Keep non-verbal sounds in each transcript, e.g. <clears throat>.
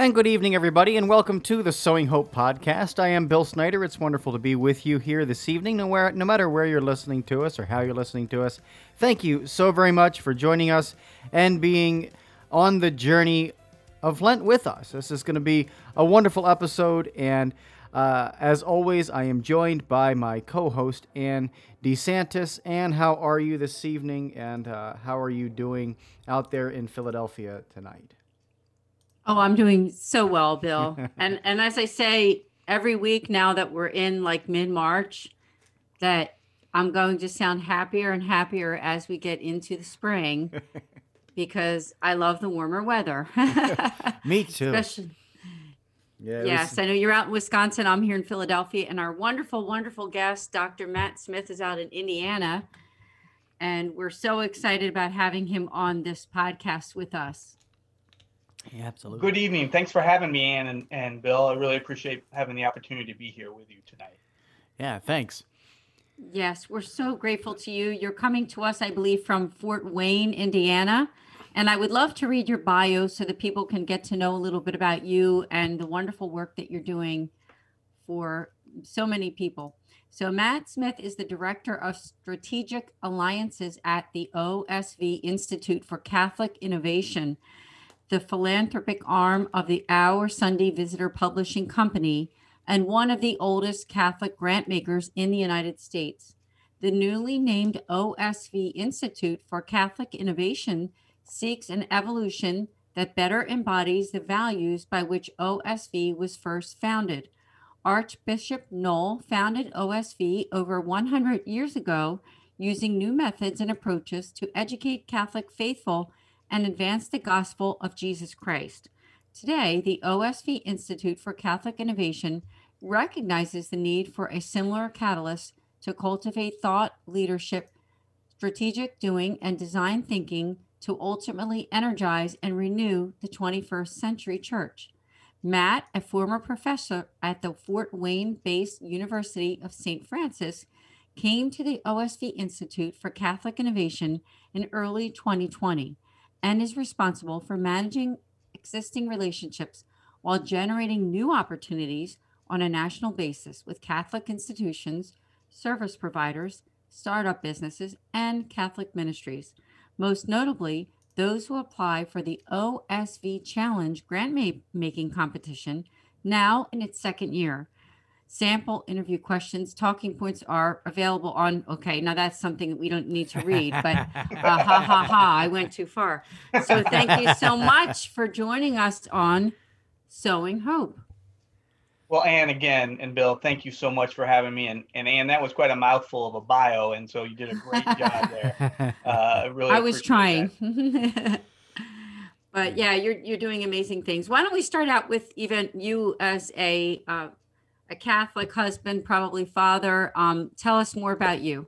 And good evening, everybody, and welcome to the Sowing Hope podcast. I am Bill Snyder. It's wonderful to be with you here this evening, no, where, no matter where you're listening to us or how you're listening to us. Thank you so very much for joining us and being on the journey of Lent with us. This is going to be a wonderful episode, and uh, as always, I am joined by my co host, Ann DeSantis. Ann, how are you this evening, and uh, how are you doing out there in Philadelphia tonight? Oh, I'm doing so well, Bill. <laughs> and and as I say every week now that we're in like mid-March, that I'm going to sound happier and happier as we get into the spring <laughs> because I love the warmer weather. <laughs> Me too. Especially yeah, yes, was- I know you're out in Wisconsin. I'm here in Philadelphia, and our wonderful, wonderful guest, Dr. Matt Smith, is out in Indiana. And we're so excited about having him on this podcast with us. Yeah, absolutely. Good evening. Thanks for having me, Ann and, and Bill. I really appreciate having the opportunity to be here with you tonight. Yeah, thanks. Yes, we're so grateful to you. You're coming to us, I believe, from Fort Wayne, Indiana. And I would love to read your bio so that people can get to know a little bit about you and the wonderful work that you're doing for so many people. So, Matt Smith is the Director of Strategic Alliances at the OSV Institute for Catholic Innovation, the philanthropic arm of the Our Sunday Visitor Publishing Company and one of the oldest Catholic grant makers in the United States. The newly named OSV Institute for Catholic Innovation seeks an evolution that better embodies the values by which OSV was first founded. Archbishop Noll founded OSV over 100 years ago using new methods and approaches to educate Catholic faithful and advance the gospel of Jesus Christ. Today, the OSV Institute for Catholic Innovation recognizes the need for a similar catalyst to cultivate thought, leadership, strategic doing, and design thinking to ultimately energize and renew the 21st century church. Matt, a former professor at the Fort Wayne based University of St. Francis, came to the OSV Institute for Catholic Innovation in early 2020 and is responsible for managing existing relationships while generating new opportunities on a national basis with Catholic institutions, service providers, startup businesses, and Catholic ministries. Most notably, those who apply for the OSV Challenge grant making competition, now in its second year. Sample interview questions, talking points are available on. Okay, now that's something that we don't need to read, but uh, ha ha ha, I went too far. So thank you so much for joining us on Sowing Hope. Well, Ann, again, and Bill, thank you so much for having me. And, and Ann, that was quite a mouthful of a bio, and so you did a great <laughs> job there. Uh, I really I was trying. <laughs> but yeah, you're you're doing amazing things. Why don't we start out with even you as a uh, a Catholic husband, probably father. Um, tell us more about you.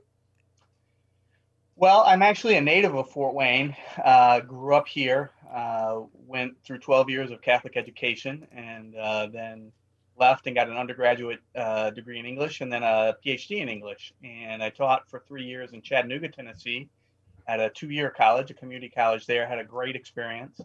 Well, I'm actually a native of Fort Wayne. Uh, grew up here. Uh, went through 12 years of Catholic education, and uh, then left and got an undergraduate uh, degree in English and then a PhD in English. And I taught for three years in Chattanooga, Tennessee, at a two-year college, a community college there. Had a great experience.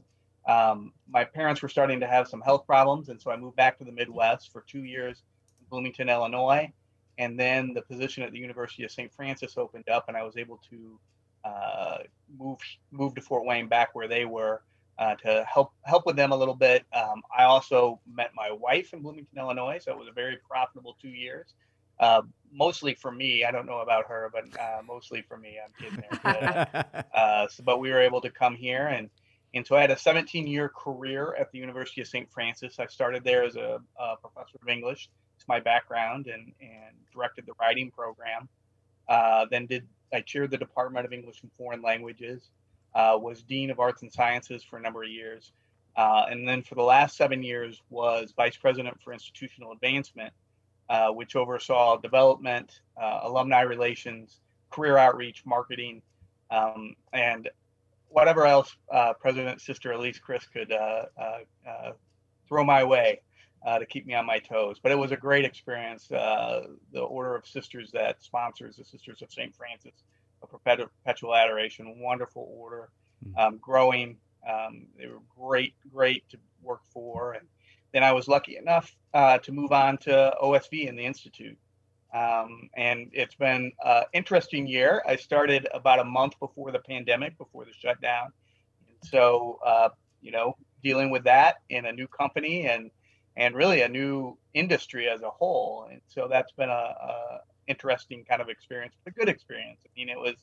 Um, my parents were starting to have some health problems, and so I moved back to the Midwest for two years Bloomington, Illinois. And then the position at the University of St. Francis opened up, and I was able to uh, move move to Fort Wayne, back where they were, uh, to help help with them a little bit. Um, I also met my wife in Bloomington, Illinois, so it was a very profitable two years. Uh, mostly for me, I don't know about her, but uh, mostly for me. I'm kidding there. But, <laughs> uh, so, but we were able to come here, and and so I had a 17 year career at the University of St. Francis. I started there as a, a professor of English. My background, and and directed the writing program. Uh, then did I chaired the Department of English and Foreign Languages. Uh, was dean of arts and sciences for a number of years, uh, and then for the last seven years was vice president for institutional advancement uh, which oversaw development, uh, alumni relations, career outreach, marketing, um, and whatever else uh, President Sister Elise Kriss could throw my way to keep me on my toes. But it was a great experience. the Order of Sisters that sponsors the Sisters of St. Francis of Perpetual Adoration, wonderful order, hmm. um, growing. Um, they were great, great to work for. And then I was lucky enough uh, to move on to OSV in the Institute. Um, and it's been an interesting year. I started about a month before the pandemic, before the shutdown. And so, uh, you know, dealing with that in a new company and and really a new industry as a whole. And so that's been a, a interesting kind of experience, but a good experience. I mean, it was,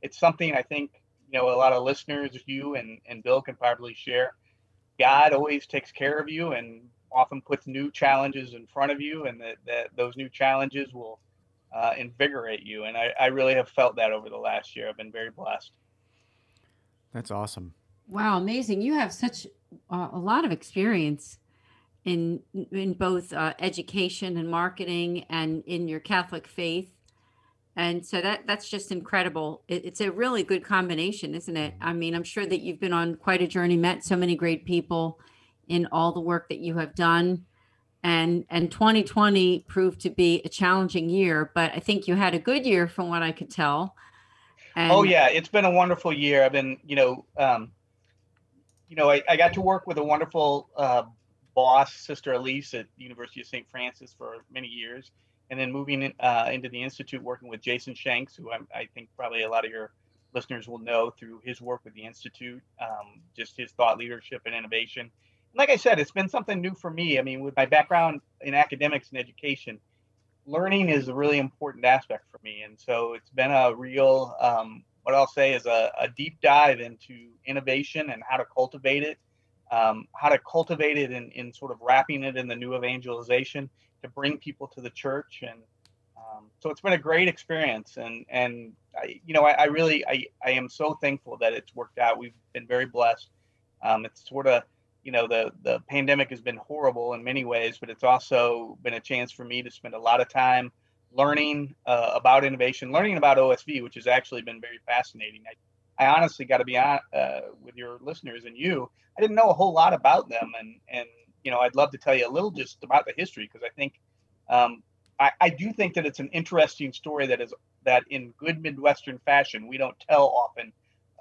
it's something I think, you know, a lot of listeners, you and, and Bill can probably share. God always takes care of you and often puts new challenges in front of you, and that, that those new challenges will uh, invigorate you. And I, I really have felt that over the last year. I've been very blessed. That's awesome. Wow, amazing! You have such uh, a lot of experience in in both uh, education and marketing, and in your Catholic faith. And so that that's just incredible. It, it's a really good combination, isn't it? I mean, I'm sure that you've been on quite a journey, met so many great people in all the work that you have done and and 2020 proved to be a challenging year but i think you had a good year from what i could tell and oh yeah it's been a wonderful year i've been you know um, you know I, I got to work with a wonderful uh, boss sister elise at the university of st francis for many years and then moving in, uh, into the institute working with jason shanks who I'm, i think probably a lot of your listeners will know through his work with the institute um, just his thought leadership and innovation like I said, it's been something new for me. I mean, with my background in academics and education, learning is a really important aspect for me. And so it's been a real, um, what I'll say is a, a, deep dive into innovation and how to cultivate it, um, how to cultivate it in, in sort of wrapping it in the new evangelization to bring people to the church. And um, so it's been a great experience. And, and I, you know, I, I, really, I, I am so thankful that it's worked out. We've been very blessed. Um, it's sort of, you know the the pandemic has been horrible in many ways but it's also been a chance for me to spend a lot of time learning uh, about innovation learning about osv which has actually been very fascinating i, I honestly got to be on uh, your listeners and you i didn't know a whole lot about them and and you know i'd love to tell you a little just about the history because i think um, I, I do think that it's an interesting story that is that in good midwestern fashion we don't tell often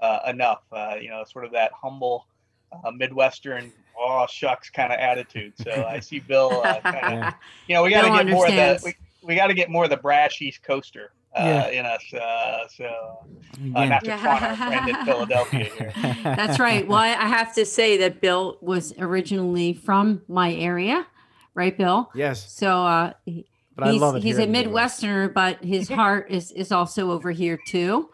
uh, enough uh, you know sort of that humble uh, Midwestern, oh shucks kind of attitude. So I see Bill uh, kind of, <laughs> yeah. you know, we got to get more of the we, we got to get more of the brash East Coaster yeah. in us. Uh, so uh, not to yeah. our friend in <laughs> Philadelphia here. That's right. Well, I have to say that Bill was originally from my area, right, Bill? Yes. So uh, he, he's, he's a Midwesterner, but his <laughs> heart is is also over here too.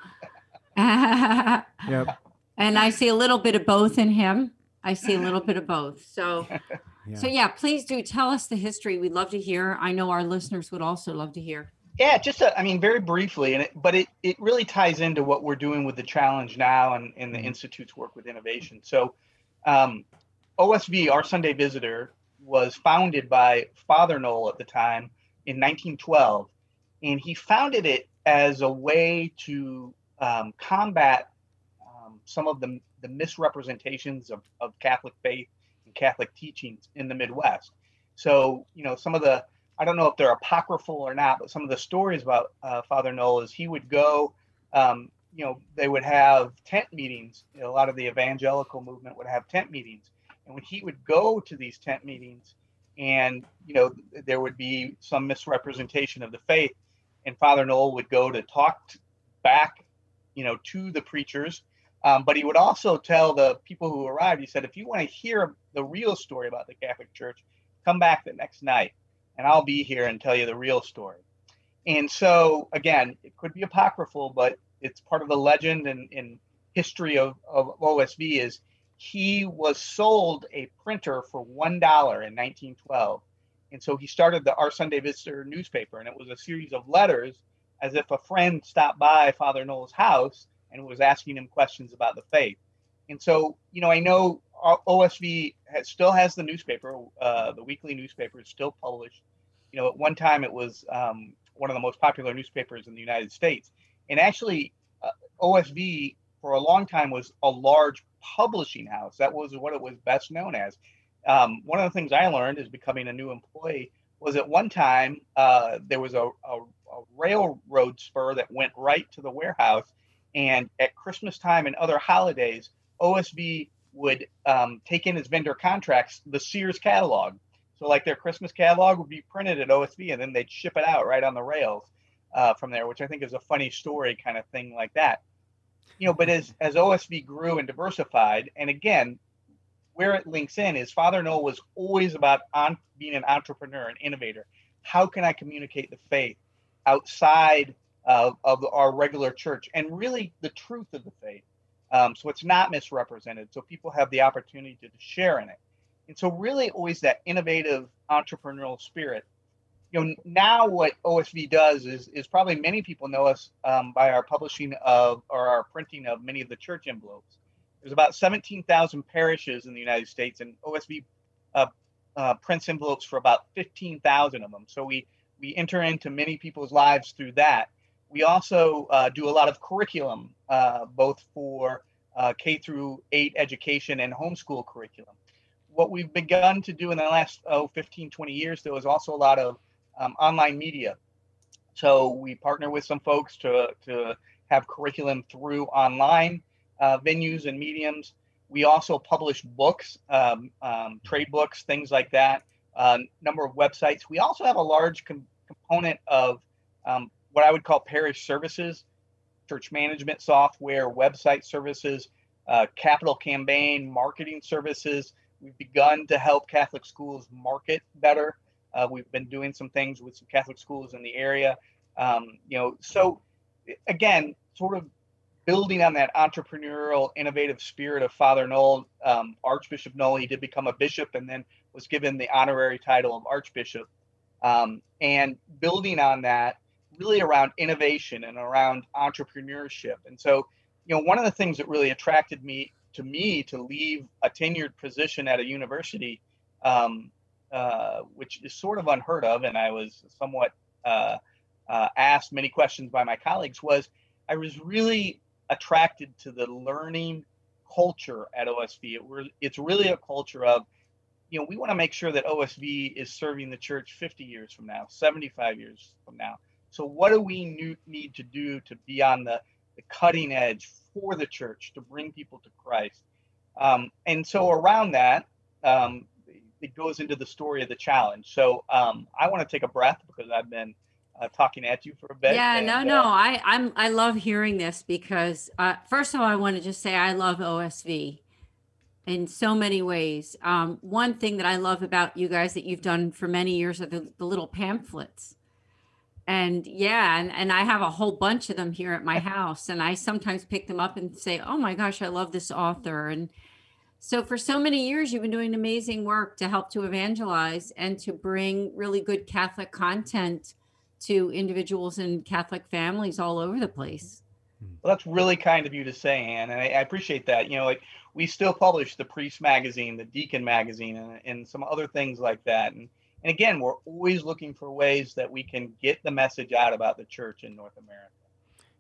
yep and I see a little bit of both in him. I see a little bit of both. So, <laughs> yeah. so yeah, please do tell us the history. We'd love to hear. I know our listeners would also love to hear. Yeah, just a, I mean, very briefly, and it, but it it really ties into what we're doing with the challenge now and, and the mm-hmm. institute's work with innovation. So, um, OSV, our Sunday Visitor, was founded by Father Noll at the time in 1912, and he founded it as a way to um, combat some of the, the misrepresentations of, of Catholic faith and Catholic teachings in the Midwest. So, you know, some of the, I don't know if they're apocryphal or not, but some of the stories about uh, Father Noll is he would go, um, you know, they would have tent meetings. You know, a lot of the evangelical movement would have tent meetings. And when he would go to these tent meetings, and, you know, there would be some misrepresentation of the faith, and Father Noll would go to talk back, you know, to the preachers um, but he would also tell the people who arrived, he said, if you want to hear the real story about the Catholic Church, come back the next night and I'll be here and tell you the real story. And so, again, it could be apocryphal, but it's part of the legend and, and history of, of OSV is he was sold a printer for $1 in 1912. And so he started the Our Sunday Visitor newspaper, and it was a series of letters as if a friend stopped by Father Noll's house and was asking him questions about the faith. And so, you know, I know OSV has, still has the newspaper, uh, the weekly newspaper is still published you know, at one time it was um, one of the most popular newspapers in the United States. And actually, uh, OSV for a long time was a large publishing house. That was what it was best known as. Um, one of the things I learned is becoming a new employee was at one time uh, there was a, a, a, railroad spur that went right to the warehouse. And at Christmas time and other holidays, OSV would um, take in as vendor contracts the Sears catalog. So, like their Christmas catalog would be printed at OSV and then they'd ship it out right on the rails uh, from there, which I think is a funny story kind of thing like that. You know, but as, as OSV grew and diversified, and again, where it links in is Father Noll was always about on, being an entrepreneur, an innovator. How can I communicate the faith outside of, of our regular church and really the truth of the faith? Um, so it's not misrepresented. So people have the opportunity to, share in it. And so, really, always that innovative entrepreneurial spirit. You know, now what OSV does is, is probably many people know us um, by our publishing of or our printing of many of the church envelopes. There's about 17,000 parishes in the United States, and OSV uh, uh, prints envelopes for about 15,000 of them. So we we enter into many people's lives through that. We also uh, do a lot of curriculum, uh, both for uh, K through 8 education and homeschool curriculum. What we've begun to do in the last oh, 15, 20 years, there was also a lot of um, online media. So we partner with some folks to, to have curriculum through online uh, venues and mediums. We also publish books, um, um, trade books, things like that. A uh, number of websites. We also have a large com- component of um, what I would call parish services, church management software, website services, uh, capital campaign, marketing services. We've begun to help Catholic schools market better. Uh, we've been doing some things with some Catholic schools in the area. Um, you know, so again, sort of building on that entrepreneurial, innovative spirit of Father Noll, um, Archbishop Noll, he did become a bishop and then was given the honorary title of Archbishop. Um, and building on that, really around innovation and around entrepreneurship. And so, you know, one of the things that really attracted me to me to leave a tenured position at a university, um, uh, which is sort of unheard of, and I was somewhat uh, uh, asked many questions by my colleagues, was I was really attracted to the learning culture at OSV. It, it's really a culture of, you know, we want to make sure that OSV is serving the church 50 years from now, 75 years from now. So, what do we need to do to be on the, the cutting edge for the church to bring people to Christ? Um, and so, around that, um, it goes into the story of the challenge. So, um, I want to take a breath because I've been uh, talking at you for a bit. Yeah, and, no, no, uh, I I'm I love hearing this because uh, first of all, I want to just say I love OSV in so many ways. Um, one thing that I love about you guys that you've done for many years are the, the little pamphlets. And yeah, and, and I have a whole bunch of them here at my house. And I sometimes pick them up and say, oh my gosh, I love this author. And so for so many years, you've been doing amazing work to help to evangelize and to bring really good Catholic content to individuals and Catholic families all over the place. Well, that's really kind of you to say, Anne, and I, I appreciate that. You know, like we still publish the Priest magazine, the Deacon magazine, and, and some other things like that. And and again, we're always looking for ways that we can get the message out about the church in North America.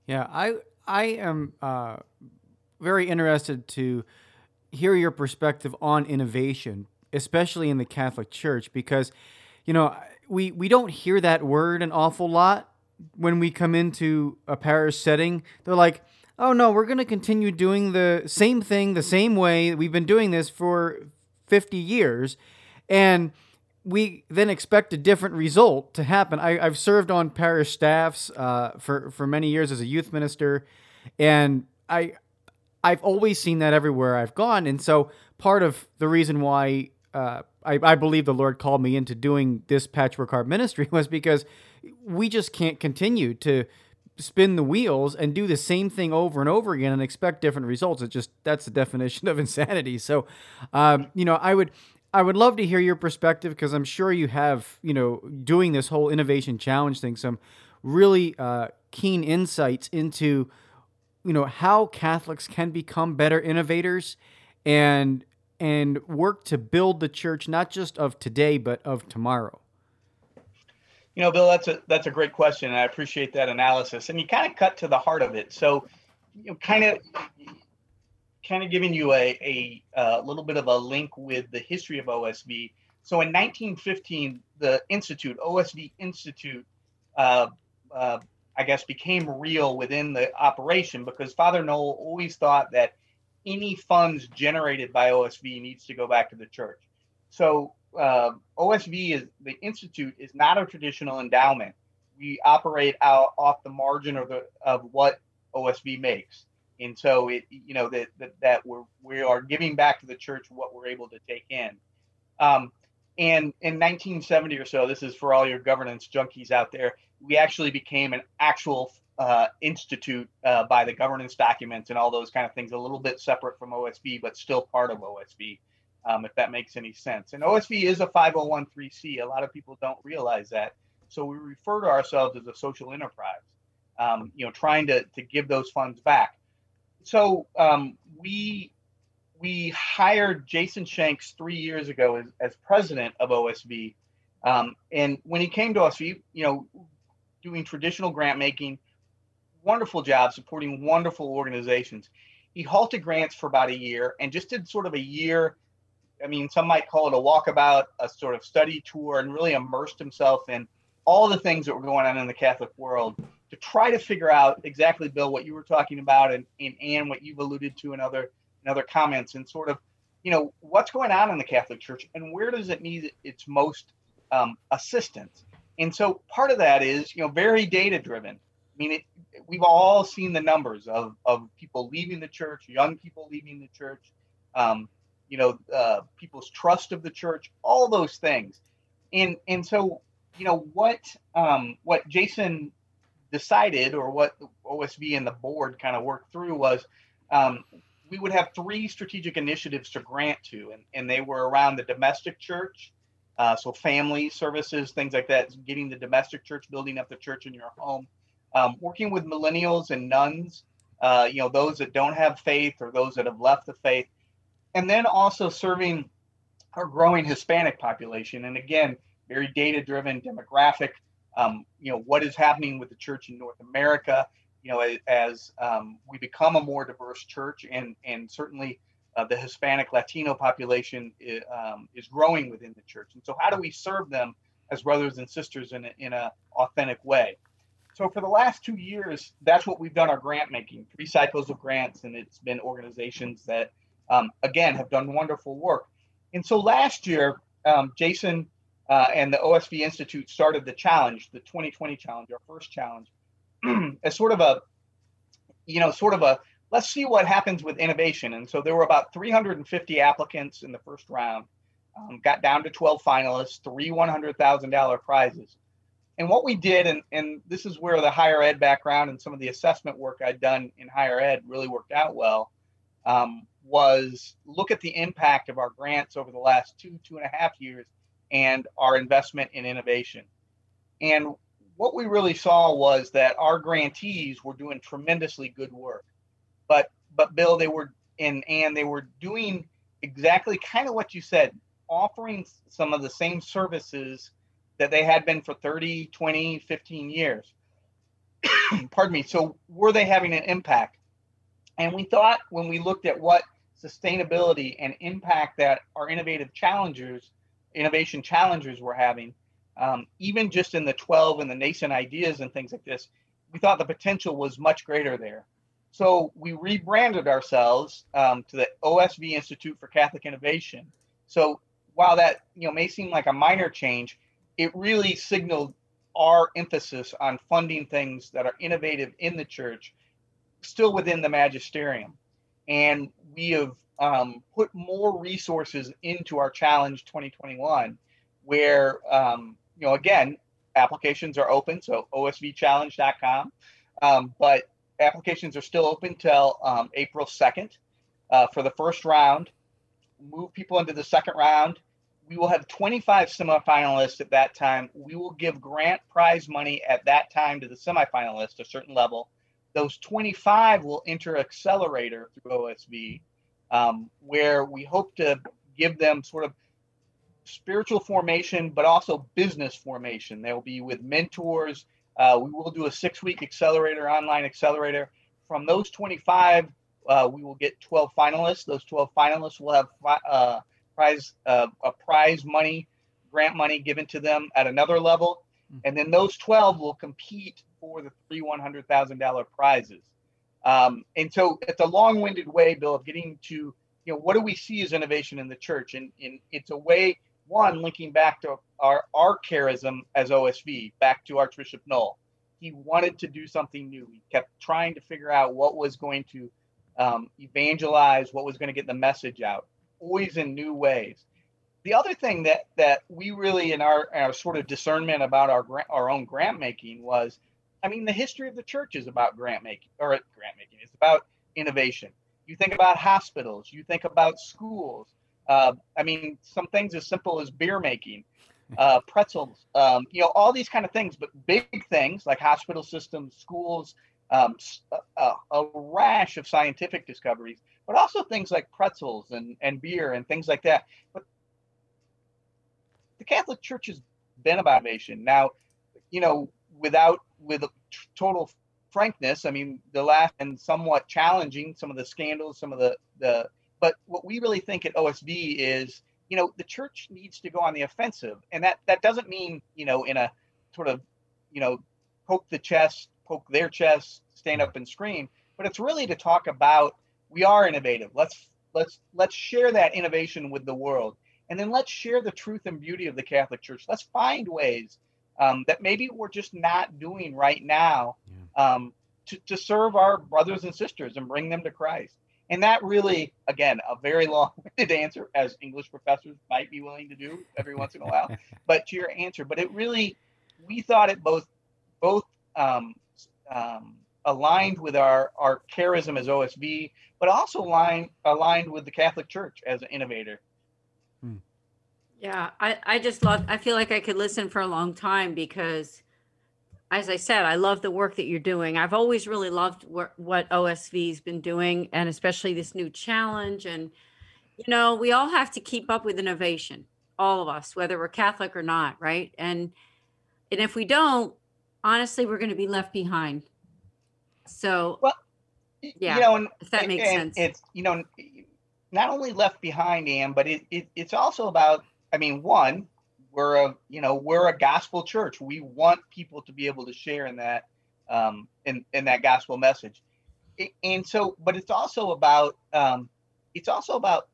Yeah, I I am uh, very interested to hear your perspective on innovation, especially in the Catholic Church, because you know we we don't hear that word an awful lot when we come into a parish setting. They're like, "Oh no, we're going to continue doing the same thing the same way. We've been doing this for 50 years." And we then expect a different result to happen. I, have served on parish staffs uh, for for many years as a youth minister, and I I've always seen that everywhere I've gone. And so part of the reason why uh, I, I believe the Lord called me into doing this patchwork heart ministry <laughs> was because we just can't continue to spin the wheels and do the same thing over and over again and expect different results. It just that's the definition of insanity. So, um, you know, I would I would love to hear your perspective because I'm sure you have you know doing this whole innovation challenge thing some really uh, keen insights into you know how Catholics can become better innovators and and work to build the church not just of today but of tomorrow? You know, Bill, that's a that's a great question, and I appreciate that analysis. And you kind of cut to the heart of it. So, you know, kind of kind of giving you a, a, a little bit of a link with the history of OSV. So in 1915, the Institute, OSV Institute, uh, uh, I guess, became real within the operation because Father Noll always thought that any funds generated by OSV needs to go back to the church. So uh, OSV is the institute is not a traditional endowment. We operate out off the margin of the of what OSV makes, and so it you know that that, that we're we are giving back to the church what we're able to take in. Um, and in 1970 or so, this is for all your governance junkies out there, we actually became an actual uh, institute uh, by the governance documents and all those kind of things, a little bit separate from OSV but still part of OSV um, if that makes any sense. And OSV is a 501(c)(3). A lot of people don't realize that. So we refer to ourselves as a social enterprise, um, you know, trying to, to give those funds back. So um, we we hired Jason Shanks three years ago as, as president of OSV. Um, and when he came to us, he, you know, doing traditional grant making, wonderful job supporting wonderful organizations. He halted grants for about a year and just did sort of a year. I mean, some might call it a walkabout, a sort of study tour, and really immersed himself in all the things that were going on in the Catholic world to try to figure out exactly, Bill, what you were talking about, and, and Anne, what you've alluded to in other and other comments and sort of, you know, what's going on in the Catholic Church and where does it need its most um, assistance? And so part of that is, you know, very data driven. I mean, it, we've all seen the numbers of, of people leaving the church, young people leaving the church, um, you know, uh, people's trust of the church, all those things. And, and so, you know, what, um, what Jason decided or what OSV and the board kind of worked through was um, we would have three strategic initiatives to grant to, and, and they were around the domestic church, uh, so family services, things like that, getting the domestic church, building up the church in your home, um, working with millennials and nones, uh, you know, those that don't have faith or those that have left the faith, and then also serving our growing Hispanic population. And again, very data driven demographic. Um, you know, what is happening with the church in North America you know, as um, we become a more diverse church, and and certainly uh, the Hispanic Latino population is, um, is growing within the church. And so, how do we serve them as brothers and sisters in a, in a authentic way? So, for the last two years, that's what we've done our grant making, three cycles of grants, and it's been organizations that, um, again, have done wonderful work. And so, last year, um, Jason uh, and the OSV Institute started the challenge, the 2020 challenge, our first challenge <clears throat> as sort of a, you know, sort of a let's see what happens with innovation. And so there were about 350 applicants in the first round, um, got down to 12 finalists, three $100,000 prizes. And what we did, and, and this is where the higher ed background and some of the assessment work I'd done in higher ed really worked out well, um, was look at the impact of our grants over the last two, two and a half years and our investment in innovation. And what we really saw was that our grantees were doing tremendously good work. But but Bill, they were and and they were doing exactly kind of what you said, offering some of the same services that they had been for 30, 20, 15 years. <coughs> Pardon me. So were they having an impact? And we thought when we looked at what sustainability and impact that our innovative challengers, innovation challenges we're having, um, even just in the 12 and the nascent ideas and things like this, we thought the potential was much greater there. So we rebranded ourselves um, to the OSV Institute for Catholic Innovation. So while that you know may seem like a minor change, it really signaled our emphasis on funding things that are innovative in the church, still within the magisterium. And we have um, put more resources into our challenge 2021, where um, you know, again, applications are open, so osvchallenge.com. Um, but applications are still open till um, April 2nd uh, for the first round. Move people into the second round. We will have 25 semifinalists at that time. We will give grant prize money at that time to the semifinalists, a certain level. Those 25 will enter accelerator through OSV, um, where we hope to give them sort of spiritual formation, but also business formation. They'll be with mentors. Uh, we will do a six week accelerator, online accelerator. From those 25, uh, we will get 12 finalists. Those 12 finalists will have uh, prize uh, a prize money, grant money given to them at another level, hmm. and then those 12 will compete for the three $100,000 prizes. Um, and so it's a long-winded way, Bill, of getting to you know what do we see as innovation in the church, and, and it's a way one linking back to our our charism as OSV, back to Archbishop Noll. He wanted to do something new. He kept trying to figure out what was going to um, evangelize, what was going to get the message out, always in new ways. The other thing that that we really in our, our sort of discernment about our our own grant making was I mean, the history of the church is about grant making, or grant making. It's about innovation. You think about hospitals. You think about schools. Uh, I mean, some things as simple as beer making, <laughs> uh, pretzels. Um, you know, all these kind of things. But big things like hospital systems, schools, um, a, uh, uh, a rash of scientific discoveries, but also things like pretzels and and beer and things like that. But the Catholic Church has been about innovation. Now, you know, without with total frankness, I mean, the last and somewhat challenging, some of the scandals, some of the the. But what we really think at OSV is, you know, the church needs to go on the offensive, and that that doesn't mean, you know, in a sort of, you know, poke the chest, poke their chest, stand up and scream, but it's really to talk about we are innovative. Let's let's let's share that innovation with the world, and then let's share the truth and beauty of the Catholic Church. Let's find ways um, that maybe we're just not doing right now um, to, to serve our brothers and sisters and bring them to Christ. And that really, again, a very <laughs> long-winded answer, as English professors might be willing to do every once in a while. <laughs> but to your answer, but it really, we thought it both, both um, um, aligned with our our charism as OSV, but also aligned aligned with the Catholic Church as an innovator. Yeah, I, I just love, I feel like I could listen for a long time because, as I said, I love the work that you're doing. I've always really loved what, what OSV's been doing, and especially this new challenge. And, you know, we all have to keep up with innovation, all of us, whether we're Catholic or not, right? And, and if we don't, honestly, we're going to be left behind. So, well, yeah, you know, and, if that makes sense. It's, you know, not only left behind, Anne, but it, it, it's also about I mean, one, we're a you know we're a gospel church. We want people to be able to share in that um, in in that gospel message, and so but it's also about um, it's also about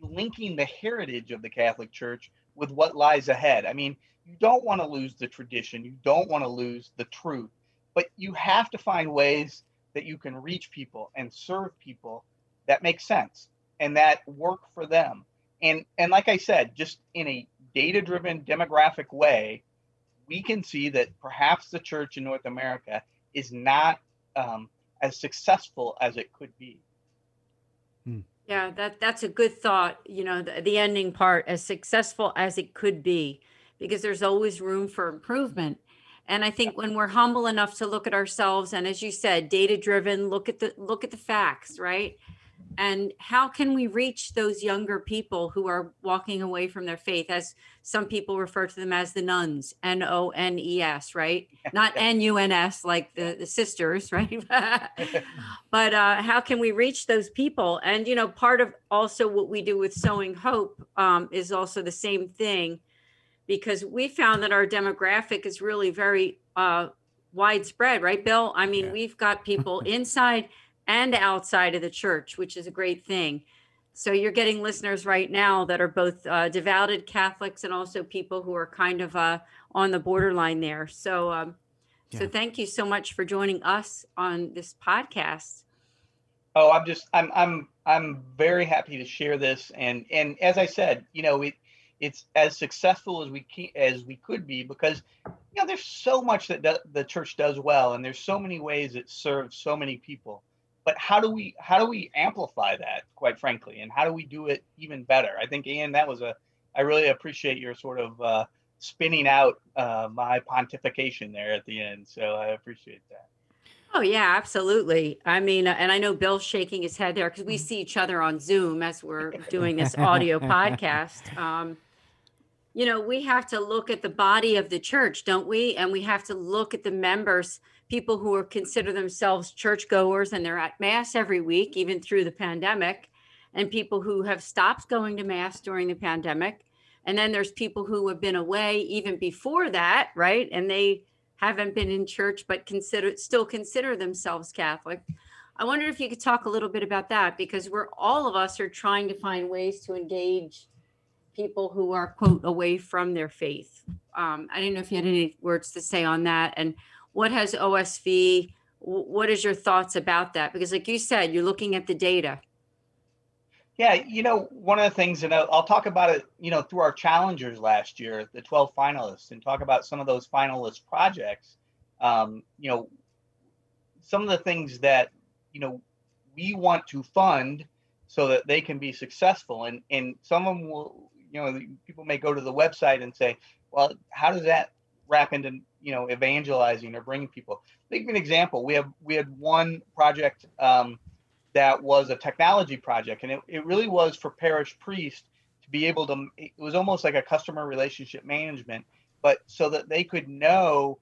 linking the heritage of the Catholic Church with what lies ahead. I mean, you don't want to lose the tradition, you don't want to lose the truth, but you have to find ways that you can reach people and serve people that make sense and that work for them and and like i said just in a data driven demographic way we can see that perhaps the church in north america is not um, as successful as it could be. Hmm. yeah that that's a good thought you know the, the ending part as successful as it could be because there's always room for improvement. And i think when we're humble enough to look at ourselves and as you said data driven look at the look at the facts right and how can we reach those younger people who are walking away from their faith as some people refer to them as the nuns n-o-n-e-s right? <laughs> Not n-u-n-s like the, the sisters <laughs> right? <laughs> But uh, how can we reach those people? And you know part of also what we do with sowing hope um, is also the same thing because we found that our demographic is really very uh, widespread right bill? I mean yeah. we've got people inside and outside of the church, which is a great thing. So you're getting listeners right now that are both uh, devoted Catholics and also people who are kind of uh, on the borderline there. So, um, yeah. so thank you so much for joining us on this podcast. Oh, I'm just I'm I'm I'm very happy to share this, and and as I said, you know, it it's as successful as we can, as we could be because you know there's so much that the church does well, and there's so many ways it serves so many people but how do we how do we amplify that quite frankly and how do we do it even better i think Ann that was a i really appreciate your sort of uh, spinning out uh, my pontification there at the end so i appreciate that oh yeah absolutely i mean uh, and i know bill's shaking his head there because we mm-hmm. see each other on zoom as we're <laughs> doing this audio podcast um, you know, we have to look at the body of the church, don't we? And we have to look at the members, people who are consider themselves churchgoers and they're at mass every week, even through the pandemic, and people who have stopped going to mass during the pandemic. And then there's people who have been away even before that, right? And they haven't been in church but consider still consider themselves Catholic. I wonder if you could talk a little bit about that because we're all of us are trying to find ways to engage people who are quote away from their faith. Um, I didn't know if you had any words to say on that, and what has OSV? What is your thoughts about that? Because, like you said, you're looking at the data. Yeah, you know, one of the things, and I'll talk about it, you know, through our challengers last year, the 12 finalists, and talk about some of those finalist projects. Um, you know, some of the things that, you know, we want to fund so that they can be successful. And and some of them will you know, people may go to the website and say, well, how does that wrap into, you know, evangelizing or bringing people? I'll give you an example. We have we had one project um, that was a technology project, and it, it really was for parish priests to be able to. It was almost like a customer relationship management, but so that they could know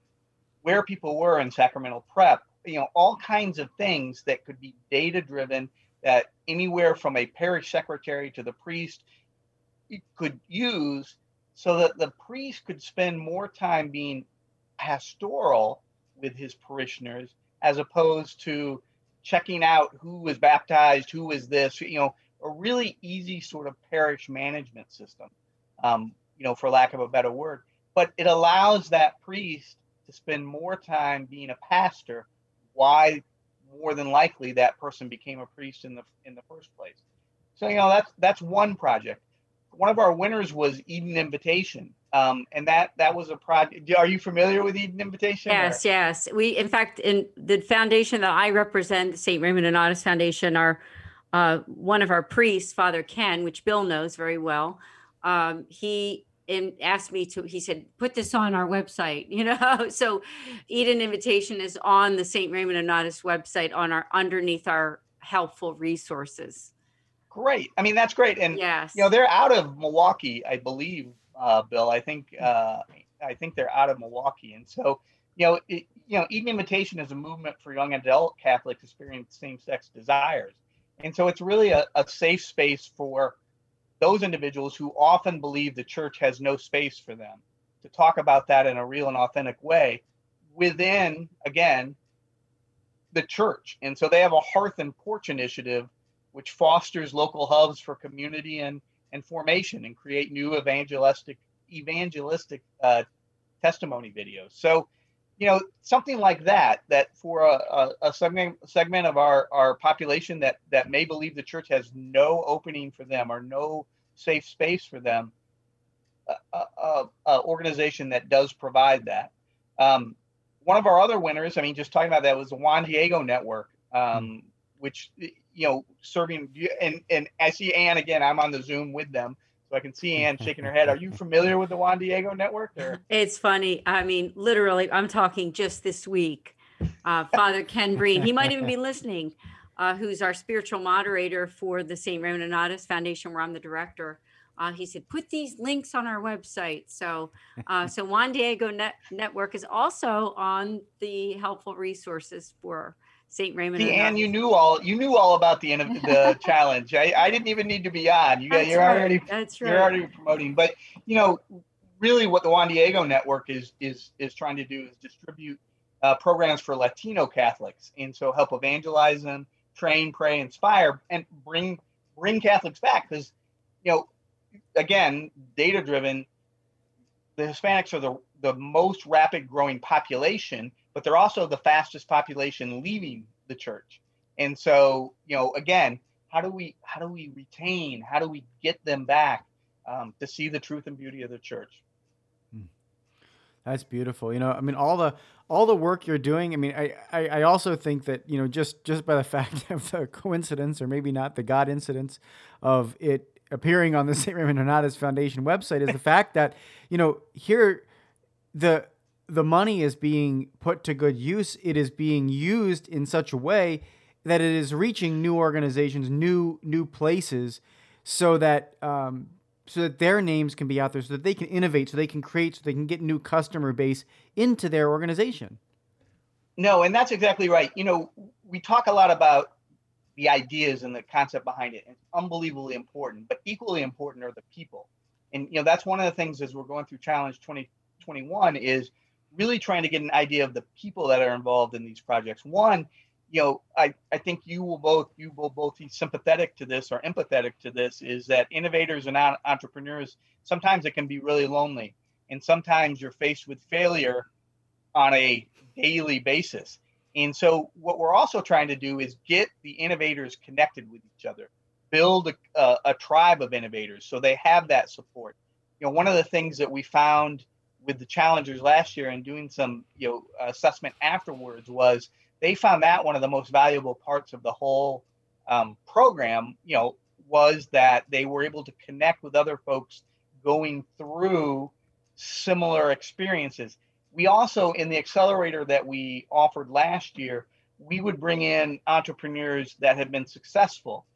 where people were in sacramental prep. You know, all kinds of things that could be data driven. That anywhere from a parish secretary to the priest could use so that the priest could spend more time being pastoral with his parishioners as opposed to checking out who was baptized, who was this, you know, a really easy sort of parish management system, um, you know, for lack of a better word. But it allows that priest to spend more time being a pastor. Why more than likely that person became a priest in the in the first place. So you know that's that's one project one of our winners was Eden Invitation. Um, and that that was a project. Are you familiar with Eden Invitation? Yes, or? yes. We, in fact, in the foundation that I represent, the St. Raymond Nonnatus Foundation, our uh, one of our priests, Father Ken, which Bill knows very well, um, he in, asked me to. He said, "Put this on our website." <laughs> You know, so Eden Invitation is on the St. Raymond Nonnatus website on our underneath our helpful resources great. I mean, that's great. And yes. you know, they're out of Milwaukee, I believe, uh, Bill. I think uh, I think they're out of Milwaukee, and so you know, it, you know, Eden Invitation is a movement for young adult Catholics experiencing same-sex desires, and so it's really a, a safe space for those individuals who often believe the church has no space for them to talk about that in a real and authentic way within again the church and so they have a hearth and porch initiative which fosters local hubs for community and, and formation and create new evangelistic evangelistic uh, testimony videos. So, you know, something like that, that for a, a, segment, segment of our, our population that, that may believe the church has no opening for them or no safe space for them, a, a, a organization that does provide that. Um, one of our other winners, I mean, just talking about that was the Juan Diego Network, um, which you know, serving and and I see Ann again. I'm on the Zoom with them, so I can see Ann shaking her head. Are you familiar with the Juan Diego Network? Or? <laughs> It's funny. I mean, literally, I'm talking just this week. Uh, Father Ken Breen, he might even be listening, uh, who's our spiritual moderator for the St. Raymond Nonnatus Foundation, where I'm the director. Uh, he said, "Put these links on our website." So, uh, so Juan Diego Net- Network is also on the helpful resources for St. Raymond. See, and you knew all you knew all about the end of the <laughs> challenge. I, I didn't even need to be on. You, That's you're right. already That's right. you're already promoting. But you know, really, what the Juan Diego Network is is is trying to do is distribute uh, programs for Latino Catholics, and so help evangelize them, train, pray, inspire, and bring bring Catholics back. Because you know, again, data driven. The Hispanics are the the most rapid growing population but they're also the fastest population leaving the church. And so, you know, again, how do we how do we retain? How do we get them back um, to see the truth and beauty of the church? Hmm. That's beautiful. You know, I mean, all the all the work you're doing. I mean, I, I, I also think that you know just just by the <laughs> fact of the coincidence, or maybe not the God incidence, of it appearing on the <laughs> St. Raymond Nonnatus Foundation website is the fact that you know here the the money is being put to good use. It is being used in such a way that it is reaching new organizations, new new places, so that um, so that their names can be out there so that they can innovate so they can create so they can get new customer base into their organization no and that's exactly right you know we talk a lot about the ideas and the concept behind it it's unbelievably important but equally important are the people and you know that's one of the things as we're going through challenge 2021 is really trying to get an idea of the people that are involved in these projects one you know, I, I think you will both you will both be sympathetic to this or empathetic to this is that innovators and entrepreneurs sometimes it can be really lonely and sometimes you're faced with failure on a daily basis. And so what we're also trying to do is get the innovators connected with each other, build a, a, a tribe of innovators so they have that support. You know, one of the things that we found with the challengers last year and doing some you know assessment afterwards was they found that one of the most valuable parts of the whole um, program, you know, was that they were able to connect with other folks going through similar experiences. We also, in the accelerator that we offered last year, we would bring in entrepreneurs that had been successful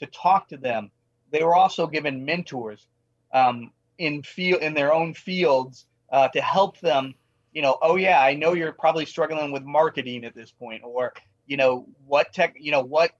to talk to them. They were also given mentors um, in field in their own fields uh, to help them you know, oh yeah, I know you're probably struggling with marketing at this point, or you know, what tech, you know, what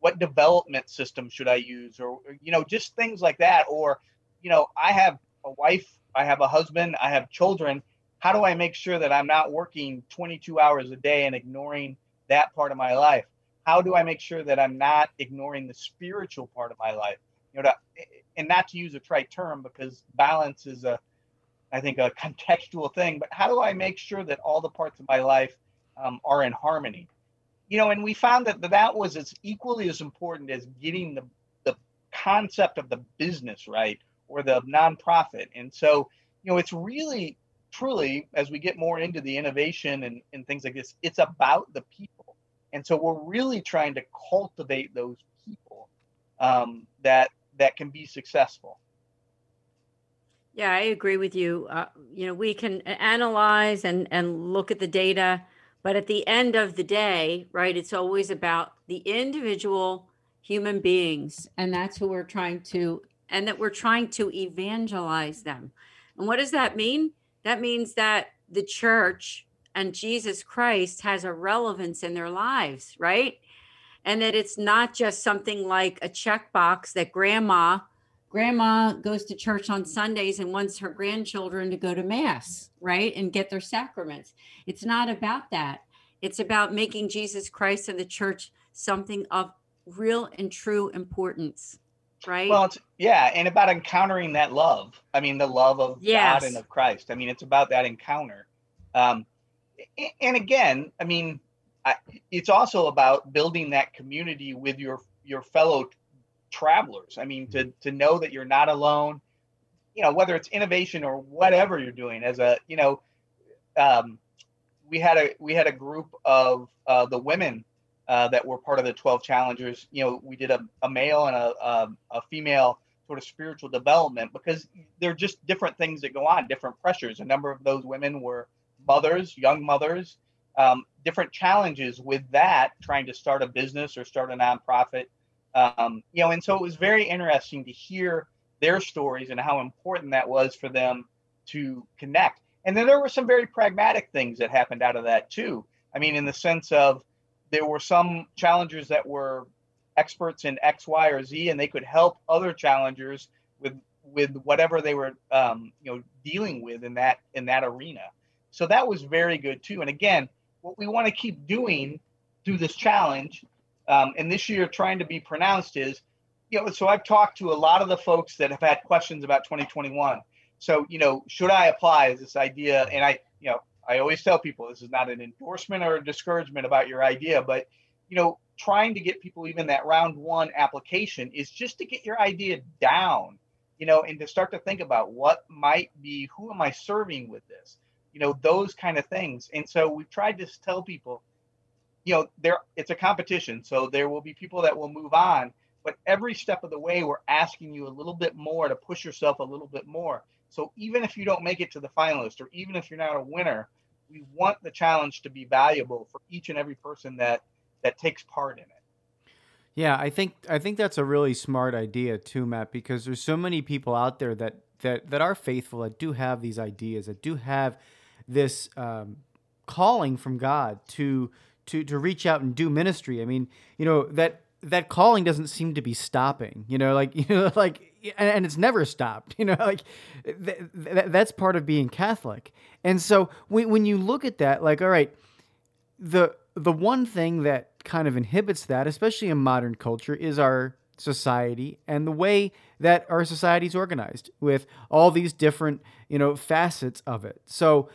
what development system should I use, or you know, just things like that, or you know, I have a wife, I have a husband, I have children. How do I make sure that I'm not working 22 hours a day and ignoring that part of my life? How do I make sure that I'm not ignoring the spiritual part of my life? You know, to, and not to use a trite term because balance is a I think, a contextual thing. But how do I make sure that all the parts of my life um, are in harmony? You know, and we found that that was as equally as important as getting the the concept of the business right or the nonprofit. And so, you know, it's really truly as we get more into the innovation and, and things like this, it's about the people. And so we're really trying to cultivate those people um, that that can be successful. Yeah, I agree with you. Uh, you know, we can analyze and and look at the data, but at the end of the day, right, it's always about the individual human beings, and that's who we're trying to and that we're trying to evangelize them. And what does that mean? That means that the church and Jesus Christ has a relevance in their lives, right? And that it's not just something like a checkbox that grandma grandma goes to church on Sundays and wants her grandchildren to go to mass, right? And get their sacraments. It's not about that. It's about making Jesus Christ and the church something of real and true importance. Right. Well, it's yeah, and about encountering that love. I mean, the love of yes. God and of Christ. I mean, it's about that encounter. Um, and again, I mean, I, it's also about building that community with your your fellow travelers. I mean, to to know that you're not alone, you know, whether it's innovation or whatever you're doing. As a, you know, um, we had a we had a group of uh, the women uh, that were part of the 12 challengers. You know, we did a, a male and a, a, a female sort of spiritual development because they're just different things that go on, different pressures. A number of those women were mothers, young mothers, um, different challenges with that, trying to start a business or start a nonprofit um, you know, and so it was very interesting to hear their stories and how important that was for them to connect. And then there were some very pragmatic things that happened out of that too. I mean, in the sense of there were some challengers that were experts in X, Y, or Z, and they could help other challengers with with whatever they were, um, you know, dealing with in that in that arena. So that was very good too. And again, what we want to keep doing through this challenge um, and this year trying to be pronounced is, you know, so I've talked to a lot of the folks that have had questions about 2021. So, you know, should I apply is this idea? And I, you know, I always tell people this is not an endorsement or a discouragement about your idea, but, you know, trying to get people even that round one application is just to get your idea down, you know, and to start to think about what might be, who am I serving with this? You know, those kind of things. And so we've tried to tell people, you know there it's a competition so there will be people that will move on but every step of the way we're asking you a little bit more to push yourself a little bit more. So even if you don't make it to the finalist or even if you're not a winner we want the challenge to be valuable for each and every person that that takes part in it. Yeah, I think I think that's a really smart idea too, Matt, because there's so many people out there that that that are faithful that do have these ideas that do have this um, calling from God to to to reach out and do ministry. I mean, you know that that calling doesn't seem to be stopping. You know, like <laughs> you know, like and, it's never stopped. <laughs> You know, like th- th- that's part of being Catholic. And so when when you look at that, like, all right, the the one thing that kind of inhibits that, especially in modern culture, is our society and the way that our society is organized with all these different you know facets of it. So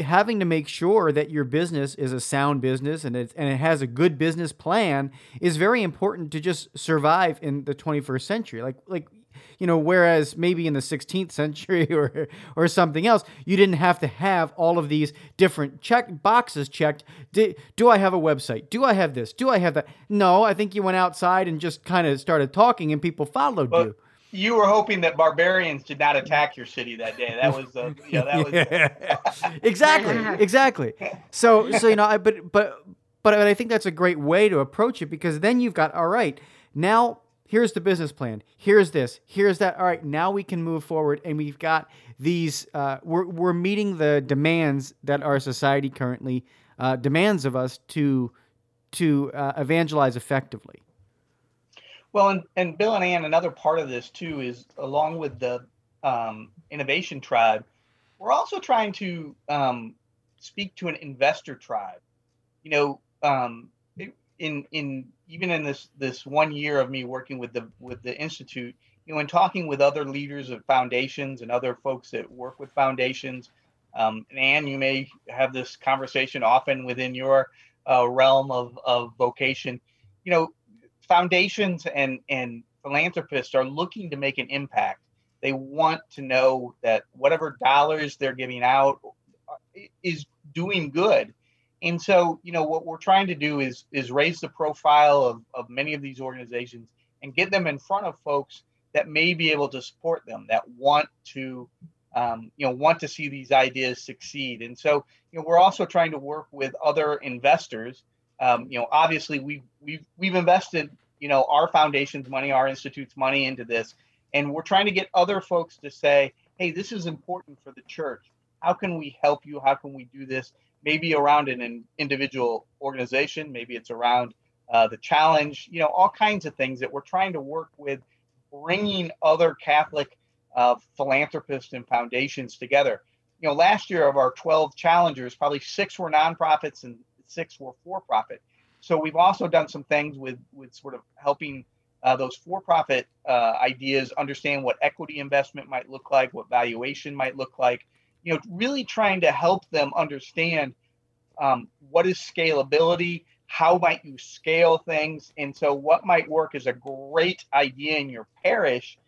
having to make sure that your business is a sound business and it, and it has a good business plan is very important to just survive in the 21st century. Like like you know, whereas maybe in the 16th <laughs> century or or something else, you didn't have to have all of these different check boxes checked. Do, do I have a website? Do I have this? Do I have that? No, I think you went outside and just kind of started talking, and people followed you you were hoping that barbarians did not attack your city that day. That was, uh, yeah, that was <laughs> yeah. exactly, exactly. So, so you know, I, but but but I think that's a great way to approach it because then you've got all right now. Here's the business plan. Here's this. Here's that. All right, now we can move forward, and we've got these. Uh, we're we're meeting the demands that our society currently uh, demands of us to to uh, evangelize effectively. Well, and, and Bill and Ann, another part of this too is along with the um, innovation tribe, we're also trying to um, speak to an investor tribe. You know, um, in in even in this this one year of me working with the with the institute, you know, in talking with other leaders of foundations and other folks that work with foundations, um, and Ann, you may have this conversation often within your uh, realm of of vocation. You know, foundations and and philanthropists are looking to make an impact. They want to know that whatever dollars they're giving out uh, is doing good. And so, you know, what we're trying to do is is raise the profile of, of many of these organizations and get them in front of folks that may be able to support them, that want to, um, you know, want to see these ideas succeed. And so, you know, we're also trying to work with other investors. Um, you know, obviously we've we've we've invested you know our foundation's money our institute's money into this. And we're trying to get other folks to say hey this is important for the church. How can we help you? How can we do this? Maybe around an individual organization maybe it's around uh, the challenge you know all kinds of things that we're trying to work with bringing other catholic uh, philanthropists and foundations together. You know last year of our 12 challengers probably six were nonprofits and six were for profit so we've also done some things with with sort of helping uh, those for-profit uh, ideas understand what equity investment might look like, what valuation might look like. You know, really trying to help them understand um, what is scalability, how might you scale things, and so what might work as a great idea in your parish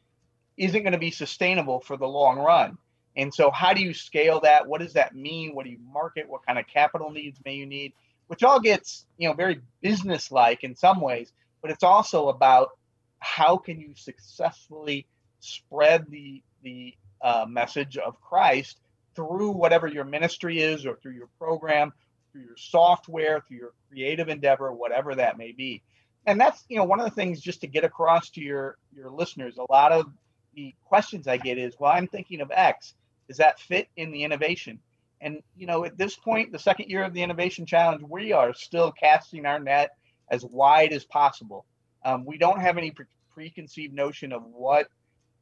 isn't going to be sustainable for the long run. And so, how do you scale that? What does that mean? What do you market? What kind of capital needs may you need? Which all gets you know very business-like in some ways, but it's also about how can you successfully spread the the uh, message of Christ through whatever your ministry is, or through your program, through your software, through your creative endeavor, whatever that may be. And that's you know one of the things just to get across to your your listeners. A lot of the questions I get is, well, I'm thinking of X. Does that fit in the innovation? And you know, at this point, the second year of the Innovation Challenge, we are still casting our net as wide as possible. Um, we don't have any pre- preconceived notion of what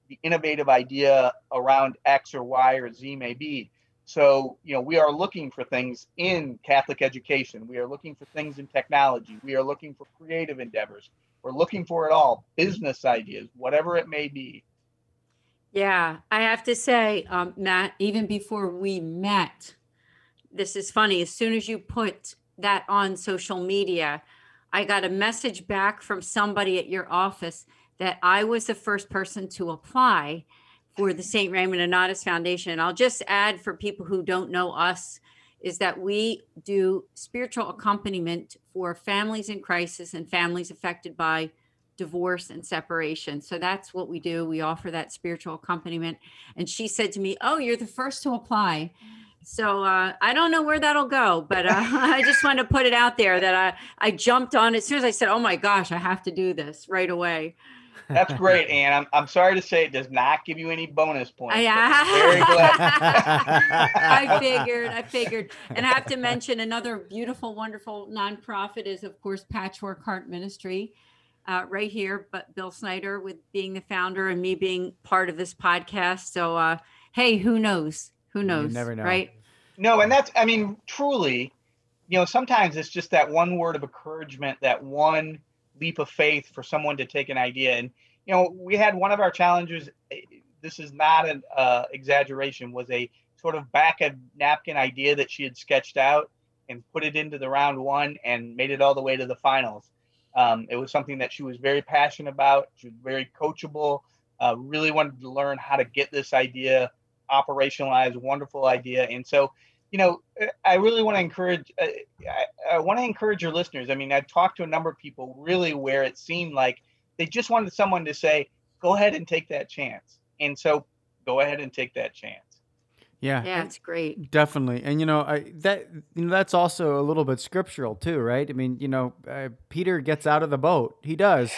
the innovative idea around X or Y or Z may be. So, you know, we are looking for things in Catholic education. We are looking for things in technology. We are looking for creative endeavors. We're looking for it all, business ideas, whatever it may be. Yeah, I have to say, um, Matt, even before we met, this is funny. As soon as you put that on social media, I got a message back from somebody at your office that I was the first person to apply for the St. Raymond Nonnatus Foundation. And I'll just add for people who don't know us is that we do spiritual accompaniment for families in crisis and families affected by divorce and separation. So that's what we do. We offer that spiritual accompaniment. And she said to me, Oh, you're the first to apply So uh, I don't know where that'll go, but uh, <laughs> I just want to put it out there that I I jumped on as soon as I said, "Oh my gosh, I have to do this right away." That's great, Ann. I'm, I'm sorry to say it does not give you any bonus points. I, but I'm very glad. <laughs> I figured, I figured. And I have to mention another beautiful, wonderful nonprofit is, of course, Patchwork Heart Ministry, uh, right here. But Bill Snyder, with being the founder and me being part of this podcast. So, uh, hey, who knows? Who knows? never know. Right? No, and that's, I mean, truly, you know, sometimes it's just that one word of encouragement, that one leap of faith for someone to take an idea. And, you know, we had one of our challenges. eh, This is not an uh, exaggeration, was a sort of back of napkin idea that she had sketched out and put it into the round one and made it all the way to the finals. Um, it was something that she was very passionate about. She was very coachable, uh, really wanted to learn how to get this idea operationalized, wonderful idea. And so, you know, uh, I really want to encourage. Uh, I, I want to encourage your listeners. I mean, I've talked to a number of people really where it seemed like they just wanted someone to say, "Go ahead and take that chance." And so, go ahead and take that chance. Yeah. Yeah, it's great. Definitely, and you know I, that you know that's also a little bit scriptural too, right? I mean, you know, uh, Peter gets out of the boat. He does.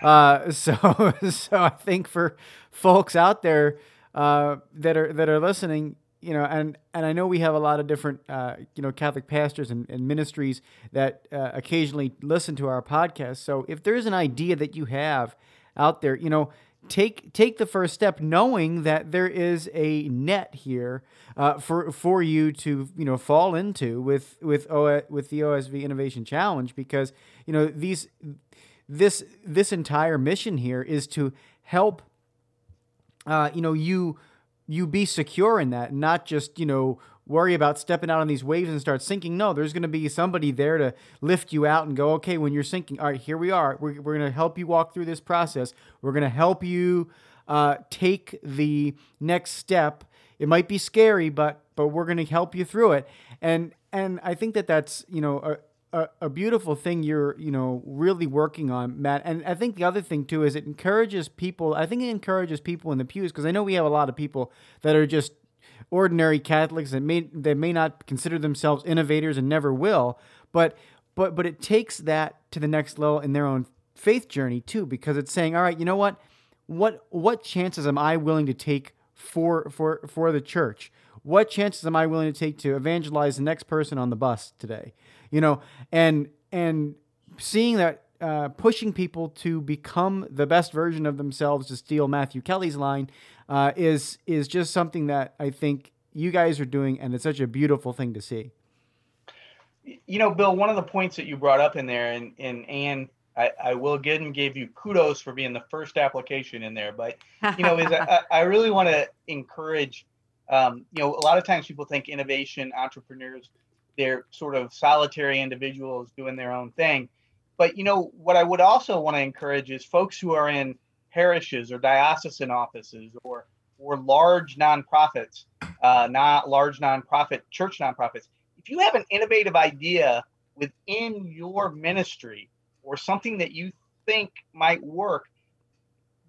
Uh, <laughs> so, so I think for folks out there uh, that are that are listening, you know, and and I know we have a lot of different uh, you know Catholic pastors and, and ministries that uh, occasionally listen to our podcast. So if there's an idea that you have out there, you know, take take the first step, knowing that there is a net here uh, for for you to you know fall into with with o, with the OSV Innovation Challenge because you know these this this entire mission here is to help uh, you know you you be secure in that, not just you know worry about stepping out on these waves and start sinking. No, there's going to be somebody there to lift you out and go, okay, when you're sinking, all right, here we are. We're, we're going to help you walk through this process. We're going to help you uh, take the next step. It might be scary, but but we're going to help you through it. And and I think that that's you know a, a, a beautiful thing you're you know really working on matt and i think the other thing too is it encourages people i think it encourages people in the pews because i know we have a lot of people that are just ordinary catholics that may that may not consider themselves innovators and never will but but but it takes that to the next level in their own faith journey too because it's saying all right you know what? What what chances am i willing to take for for for the church? What chances am i willing to take to evangelize the next person on the bus today? You know and and seeing that uh, pushing people to become the best version of themselves to steal matthew kelly's line uh, is is just something that i think you guys are doing and it's such a beautiful thing to see You know, Bill, one of the points that you brought up in there, and and Ann, I, I will again give you kudos for being the first application in there, but you know, is I, <laughs> I really want to encourage. Um, you know, a lot of times people think innovation entrepreneurs, they're sort of solitary individuals doing their own thing. But you know, what I would also want to encourage is folks who are in parishes or diocesan offices or or large nonprofits, uh, not large nonprofit church nonprofits. If you have an innovative idea within your ministry or something that you think might work,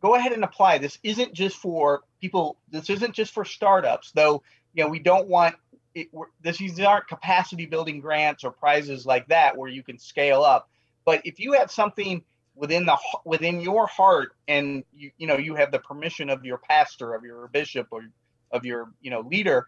go ahead and apply. This isn't just for people. This isn't just for startups, though. You know, we don't want it. This these aren't capacity building grants or prizes like that where you can scale up. But if you have something within the within your heart, and you you know you have the permission of your pastor, of your bishop, or of your you know leader,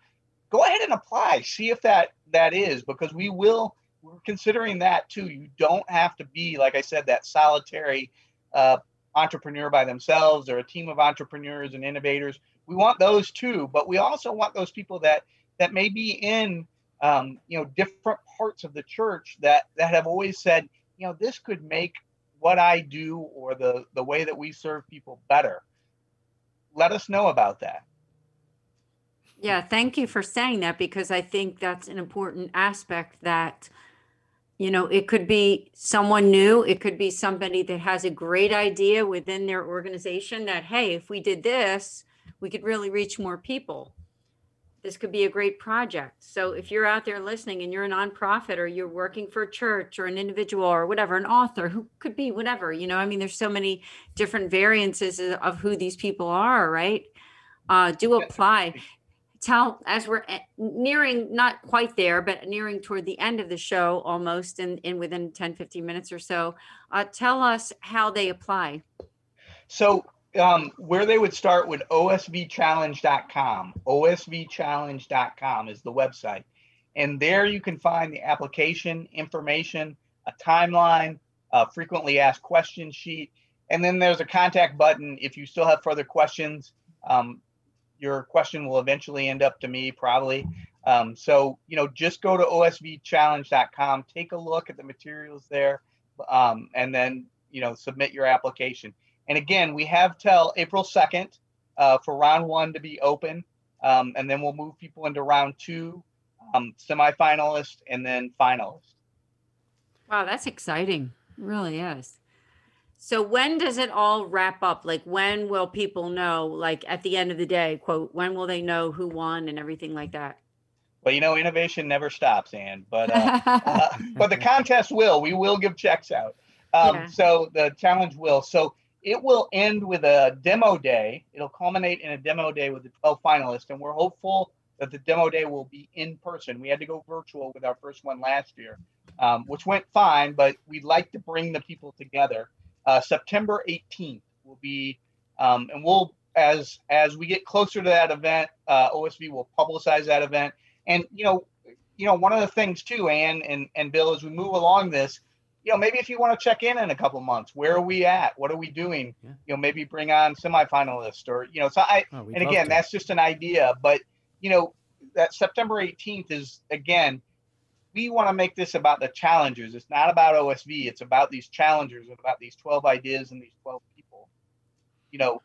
go ahead and apply. See if that that is because we will. We're considering that too. You don't have to be like I said that solitary uh, entrepreneur by themselves or a team of entrepreneurs and innovators. We want those too, but we also want those people that that may be in um, you know different parts of the church that that have always said, you know, this could make what I do or the the way that we serve people better. Let us know about that. Yeah, thank you for saying that because I think that's an important aspect that, you know, it could be someone new, it could be somebody that has a great idea within their organization that, hey, if we did this, we could really reach more people. This could be a great project. So if you're out there listening and you're a nonprofit or you're working for a church or an individual or whatever, an author who could be whatever, you know, I mean, there's so many different variances of who these people are, right? Uh, do apply tell as we're eh, nearing not quite there but nearing toward the end of the show almost in, in within 10 15 minutes or so uh, tell us how they apply so um, where they would start with osvchallenge.com osvchallenge.com is the website and there you can find the application information a timeline a frequently asked question sheet and then there's a contact button if you still have further questions um, your question will eventually end up to me probably. Um, so, you know, just go to osvchallenge.com, take a look at the materials there, um, and then, you know, submit your application. And again, we have till April 2nd uh, for round one to be open. Um, and then we'll move people into round two, um, semifinalist, and then finalist. Wow, that's exciting. It really is. So when does it all wrap up? Like when will people know, like at the end of the day, quote, when will they know who won and everything like that? Well, you know, innovation never stops, Ann, but uh, <laughs> uh, but the contest will. We will give checks out. Um, yeah. So the challenge will. So it will end with a demo day. It'll culminate in a demo day with the 12 finalists, and we're hopeful that the demo day will be in person. We had to go virtual with our first one last year, um, which went fine, but we'd like to bring the people together. Uh, September 18th will be, um, and we'll as as we get closer to that event, uh, OSV will publicize that event. And you know, you know, one of the things too, Ann and and Bill, as we move along this, you know, maybe if you want to check in in a couple months, where are we at? What are we doing? Yeah. You know, maybe bring on semifinalists or you know. So I oh, and again, that's just an idea, but you know, that September 18th is again we want to make this about the challengers. It's not about OSV. It's about these challengers and about these 12 ideas and these 12 people. You know,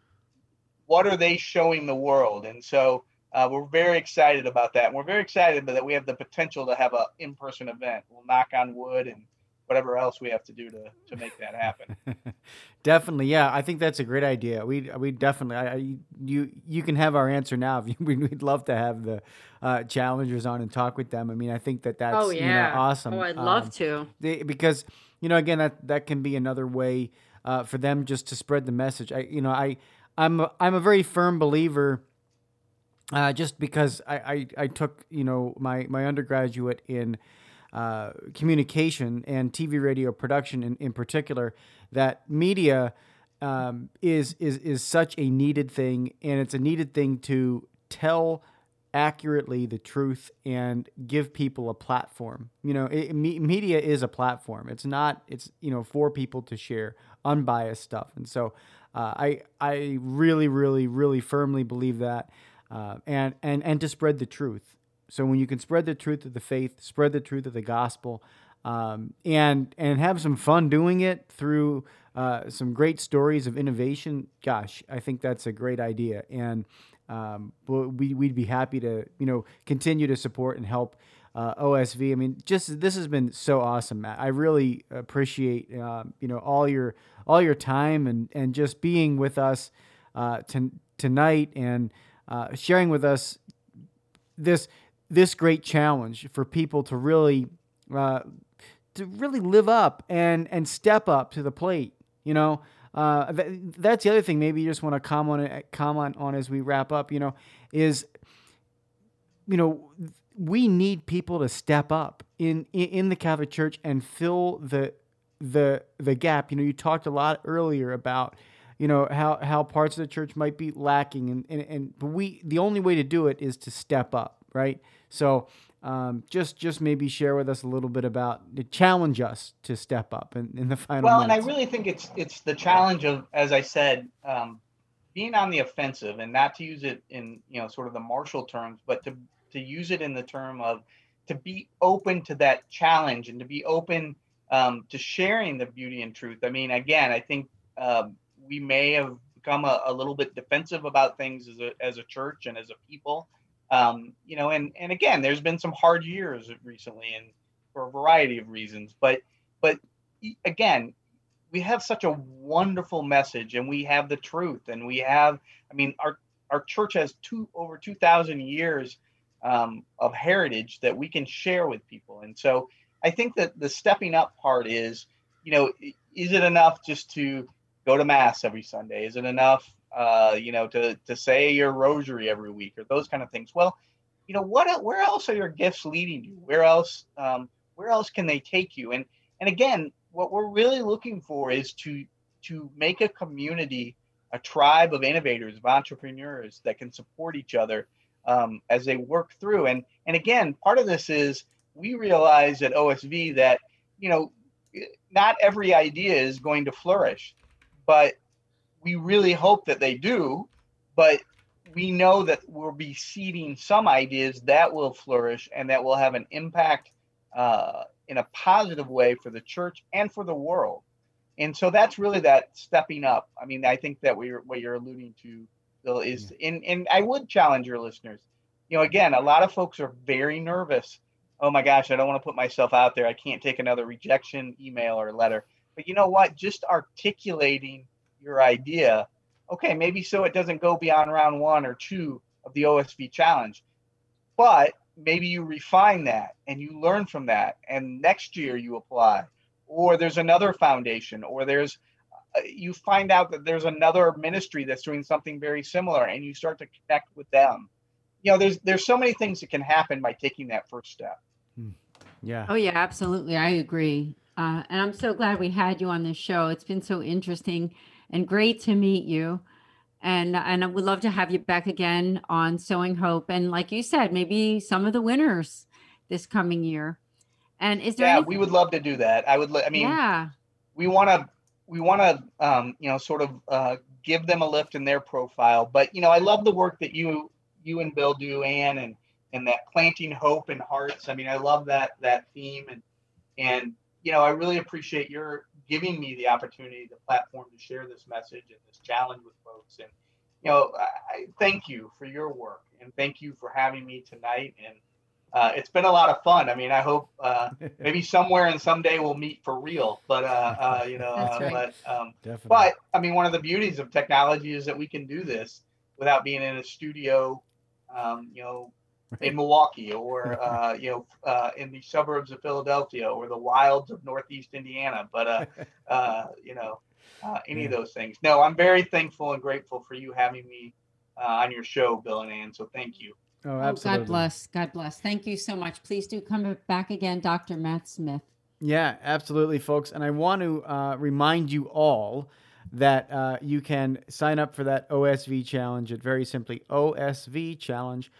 what are they showing the world? And so uh, we're very excited about that. And we're very excited that we have the potential to have an in-person event. We'll knock on wood and whatever else we have to do to, to make that happen. <laughs> definitely, yeah. I think that's a great idea. We we definitely. I, you you can have our answer now. If you, <laughs> we'd love to have the uh, challengers on and talk with them. I mean, I think that that's oh, yeah. you know, awesome. Oh, I'd love um, to. They, because you know, again, that that can be another way uh, for them just to spread the message. I you know, I I'm a, I'm a very firm believer. Uh, just because I, I, I took you know my, my undergraduate in uh, communication and TV radio production in, in particular, that media um, is, is, is such a needed thing, and it's a needed thing to tell accurately the truth and give people a platform. You know, it, me, media is a platform. It's not. It's you know for people to share unbiased stuff, and so uh, I I really really really firmly believe that, uh, and and and to spread the truth. So when you can spread the truth of the faith, spread the truth of the gospel, um, and and have some fun doing it through uh, some great stories of innovation, gosh, I think that's a great idea. And um, we, we'd be happy to you know continue to support and help. Uh, OSV. I mean, just this has been so awesome, Matt. I really appreciate uh, you know all your all your time and and just being with us uh, to, tonight and uh, sharing with us this this great challenge for people to really uh, to really live up and and step up to the plate. You know, uh, that's the other thing. Maybe you just want to comment comment on as we wrap up. You know, is you know we need people to step up in in the Catholic Church and fill the the the gap. You know, you talked a lot earlier about you know how how parts of the church might be lacking and and, and we the only way to do it is to step up right so um, just just maybe share with us a little bit about challenge us to step up in, in the final. Well, minutes. and I really think it's it's the challenge of, as I said, um, being on the offensive and not to use it in you know sort of the martial terms, but to to use it in the term of to be open to that challenge and to be open um, to sharing the beauty and truth. I mean, again, I think um, we may have become a, a, little bit defensive about things as a as a church and as a people um, you know, and and again, there's been some hard years recently, and for a variety of reasons. But but again, we have such a wonderful message, and we have the truth, and we have. I mean, our our church has two over two thousand years um, of heritage that we can share with people, and so I think that the stepping up part is, you know, is it enough just to go to mass every Sunday? Is it enough uh, you know, to to say your rosary every week or those kind of things. Well, you know, what where else are your gifts leading you? Where else um, where else can they take you? And and again, what we're really looking for is to to make a community, a tribe of innovators, of entrepreneurs that can support each other um, as they work through. And and again, part of this is we realize at OSV that you know not every idea is going to flourish, but we really hope that they do. But we know that we'll be seeding some ideas that will flourish and that will have an impact uh, in a positive way for the church and for the world. And so that's really that stepping up. I mean, I think that we what you're alluding to Bill, is, yeah. and, and I would challenge your listeners. You know, again, a lot of folks are very nervous. Oh my gosh, I don't want to put myself out there. I can't take another rejection email or letter. But you know what? Just articulating your idea, okay, maybe so it doesn't go beyond round one or two of the OSV challenge. But maybe you refine that and you learn from that and next year you apply. Or there's another foundation or there's uh, you find out that there's another ministry that's doing something very similar and you start to connect with them. You know there's there's so many things that can happen by taking that first step. Hmm. yeah. Oh yeah absolutely. I agree. Uh, and i'm so glad we had you on this show. It's been so interesting and great to meet you and and I would love to have you back again on Sowing Hope. And like you said, maybe some of the winners this coming year. And is there? Yeah, anything- we would love to do that. I would. I mean, yeah, we want to we want to um, you know sort of uh, give them a lift in their profile. But you know, I love the work that you you and Bill do, Ann, and and that planting hope in hearts. I mean, I love that that theme, and and you know, I really appreciate your giving me the opportunity, the platform to share this message and this challenge with folks. And, you know, I thank you for your work and thank you for having me tonight. And uh, it's been a lot of fun. I mean, I hope uh, <laughs> maybe somewhere and someday we'll meet for real. But uh, uh you know, uh, right. but um, but I mean, one of the beauties of technology is that we can do this without being in a studio. Um, you know, <laughs> in Milwaukee or uh, you know uh, in the suburbs of Philadelphia or the wilds of Northeast Indiana. But uh, <laughs> uh you know uh, any yeah. of those things. No, I'm very thankful and grateful for you having me uh, on your show, Bill and Ann. So thank you. Oh, absolutely. Oh, God bless. God bless. Thank you so much. Please do come back again, Dr. Matt Smith. Yeah, absolutely, folks. And I want to remind you all that uh, you can sign up for that OSV challenge at very simply osvchallenge.com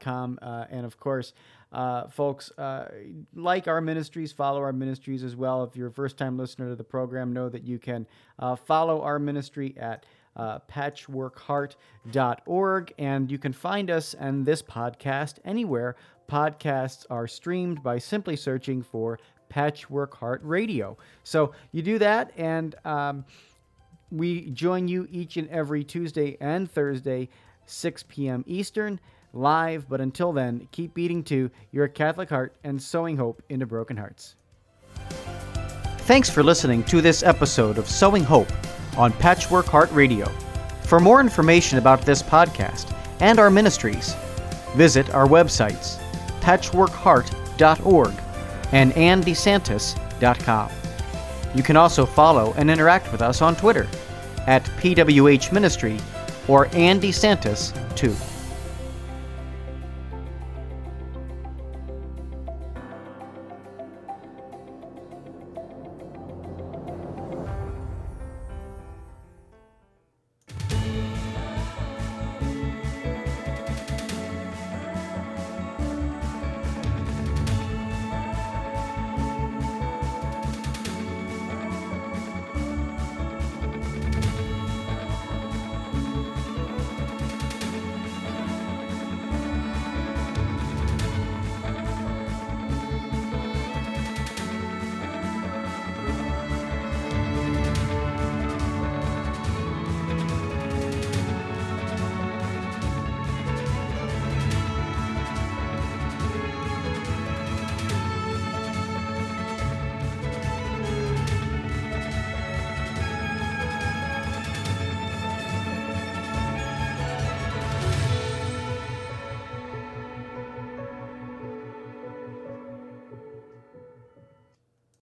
com. Uh, and of course, uh, folks, uh, like our ministries, follow our ministries as well. If you're a first time listener to the program, know that you can uh, follow our ministry at uh, patchworkheart.org. And you can find us and this podcast anywhere podcasts are streamed by simply searching for Patchwork Heart Radio. So you do that, and um, we join you each and every Tuesday and Thursday, 6 p.m. Eastern live. But until then, keep beating to your Catholic heart and sowing hope into broken hearts. Thanks for listening to this episode of Sowing Hope on Patchwork Heart Radio. For more information about this podcast and our ministries, visit our websites patchworkheart.org and andesantis.com. You can also follow and interact with us on Twitter at PWH Ministry or Andy Santis 2.